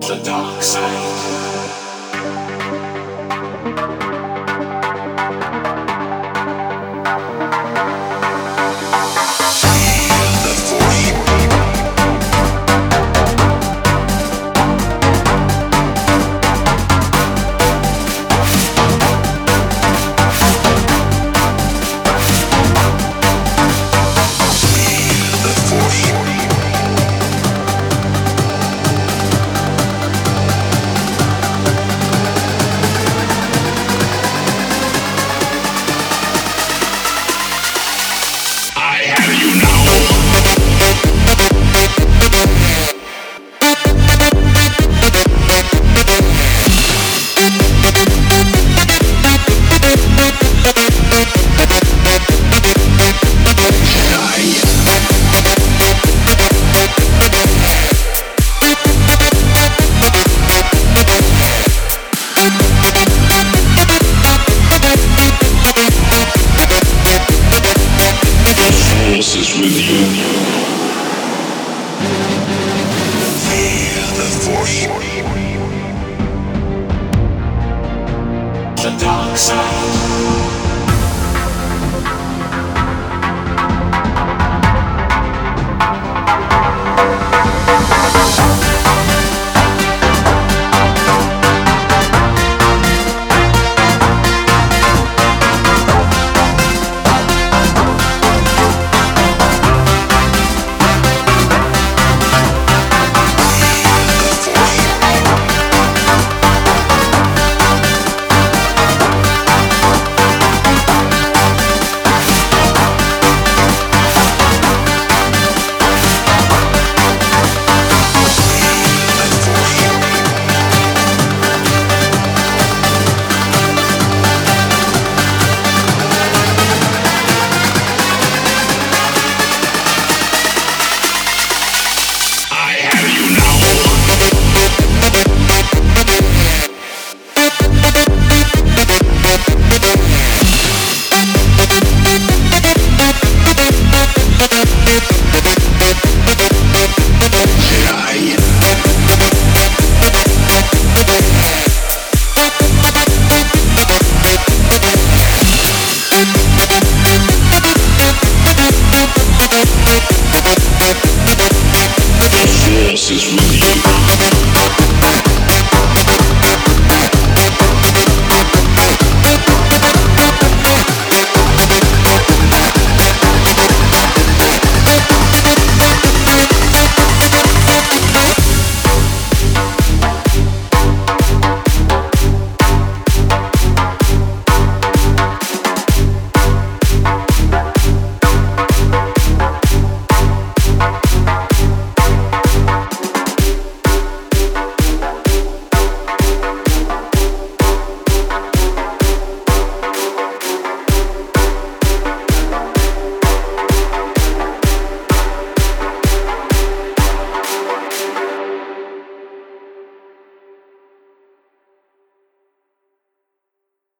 The dark side.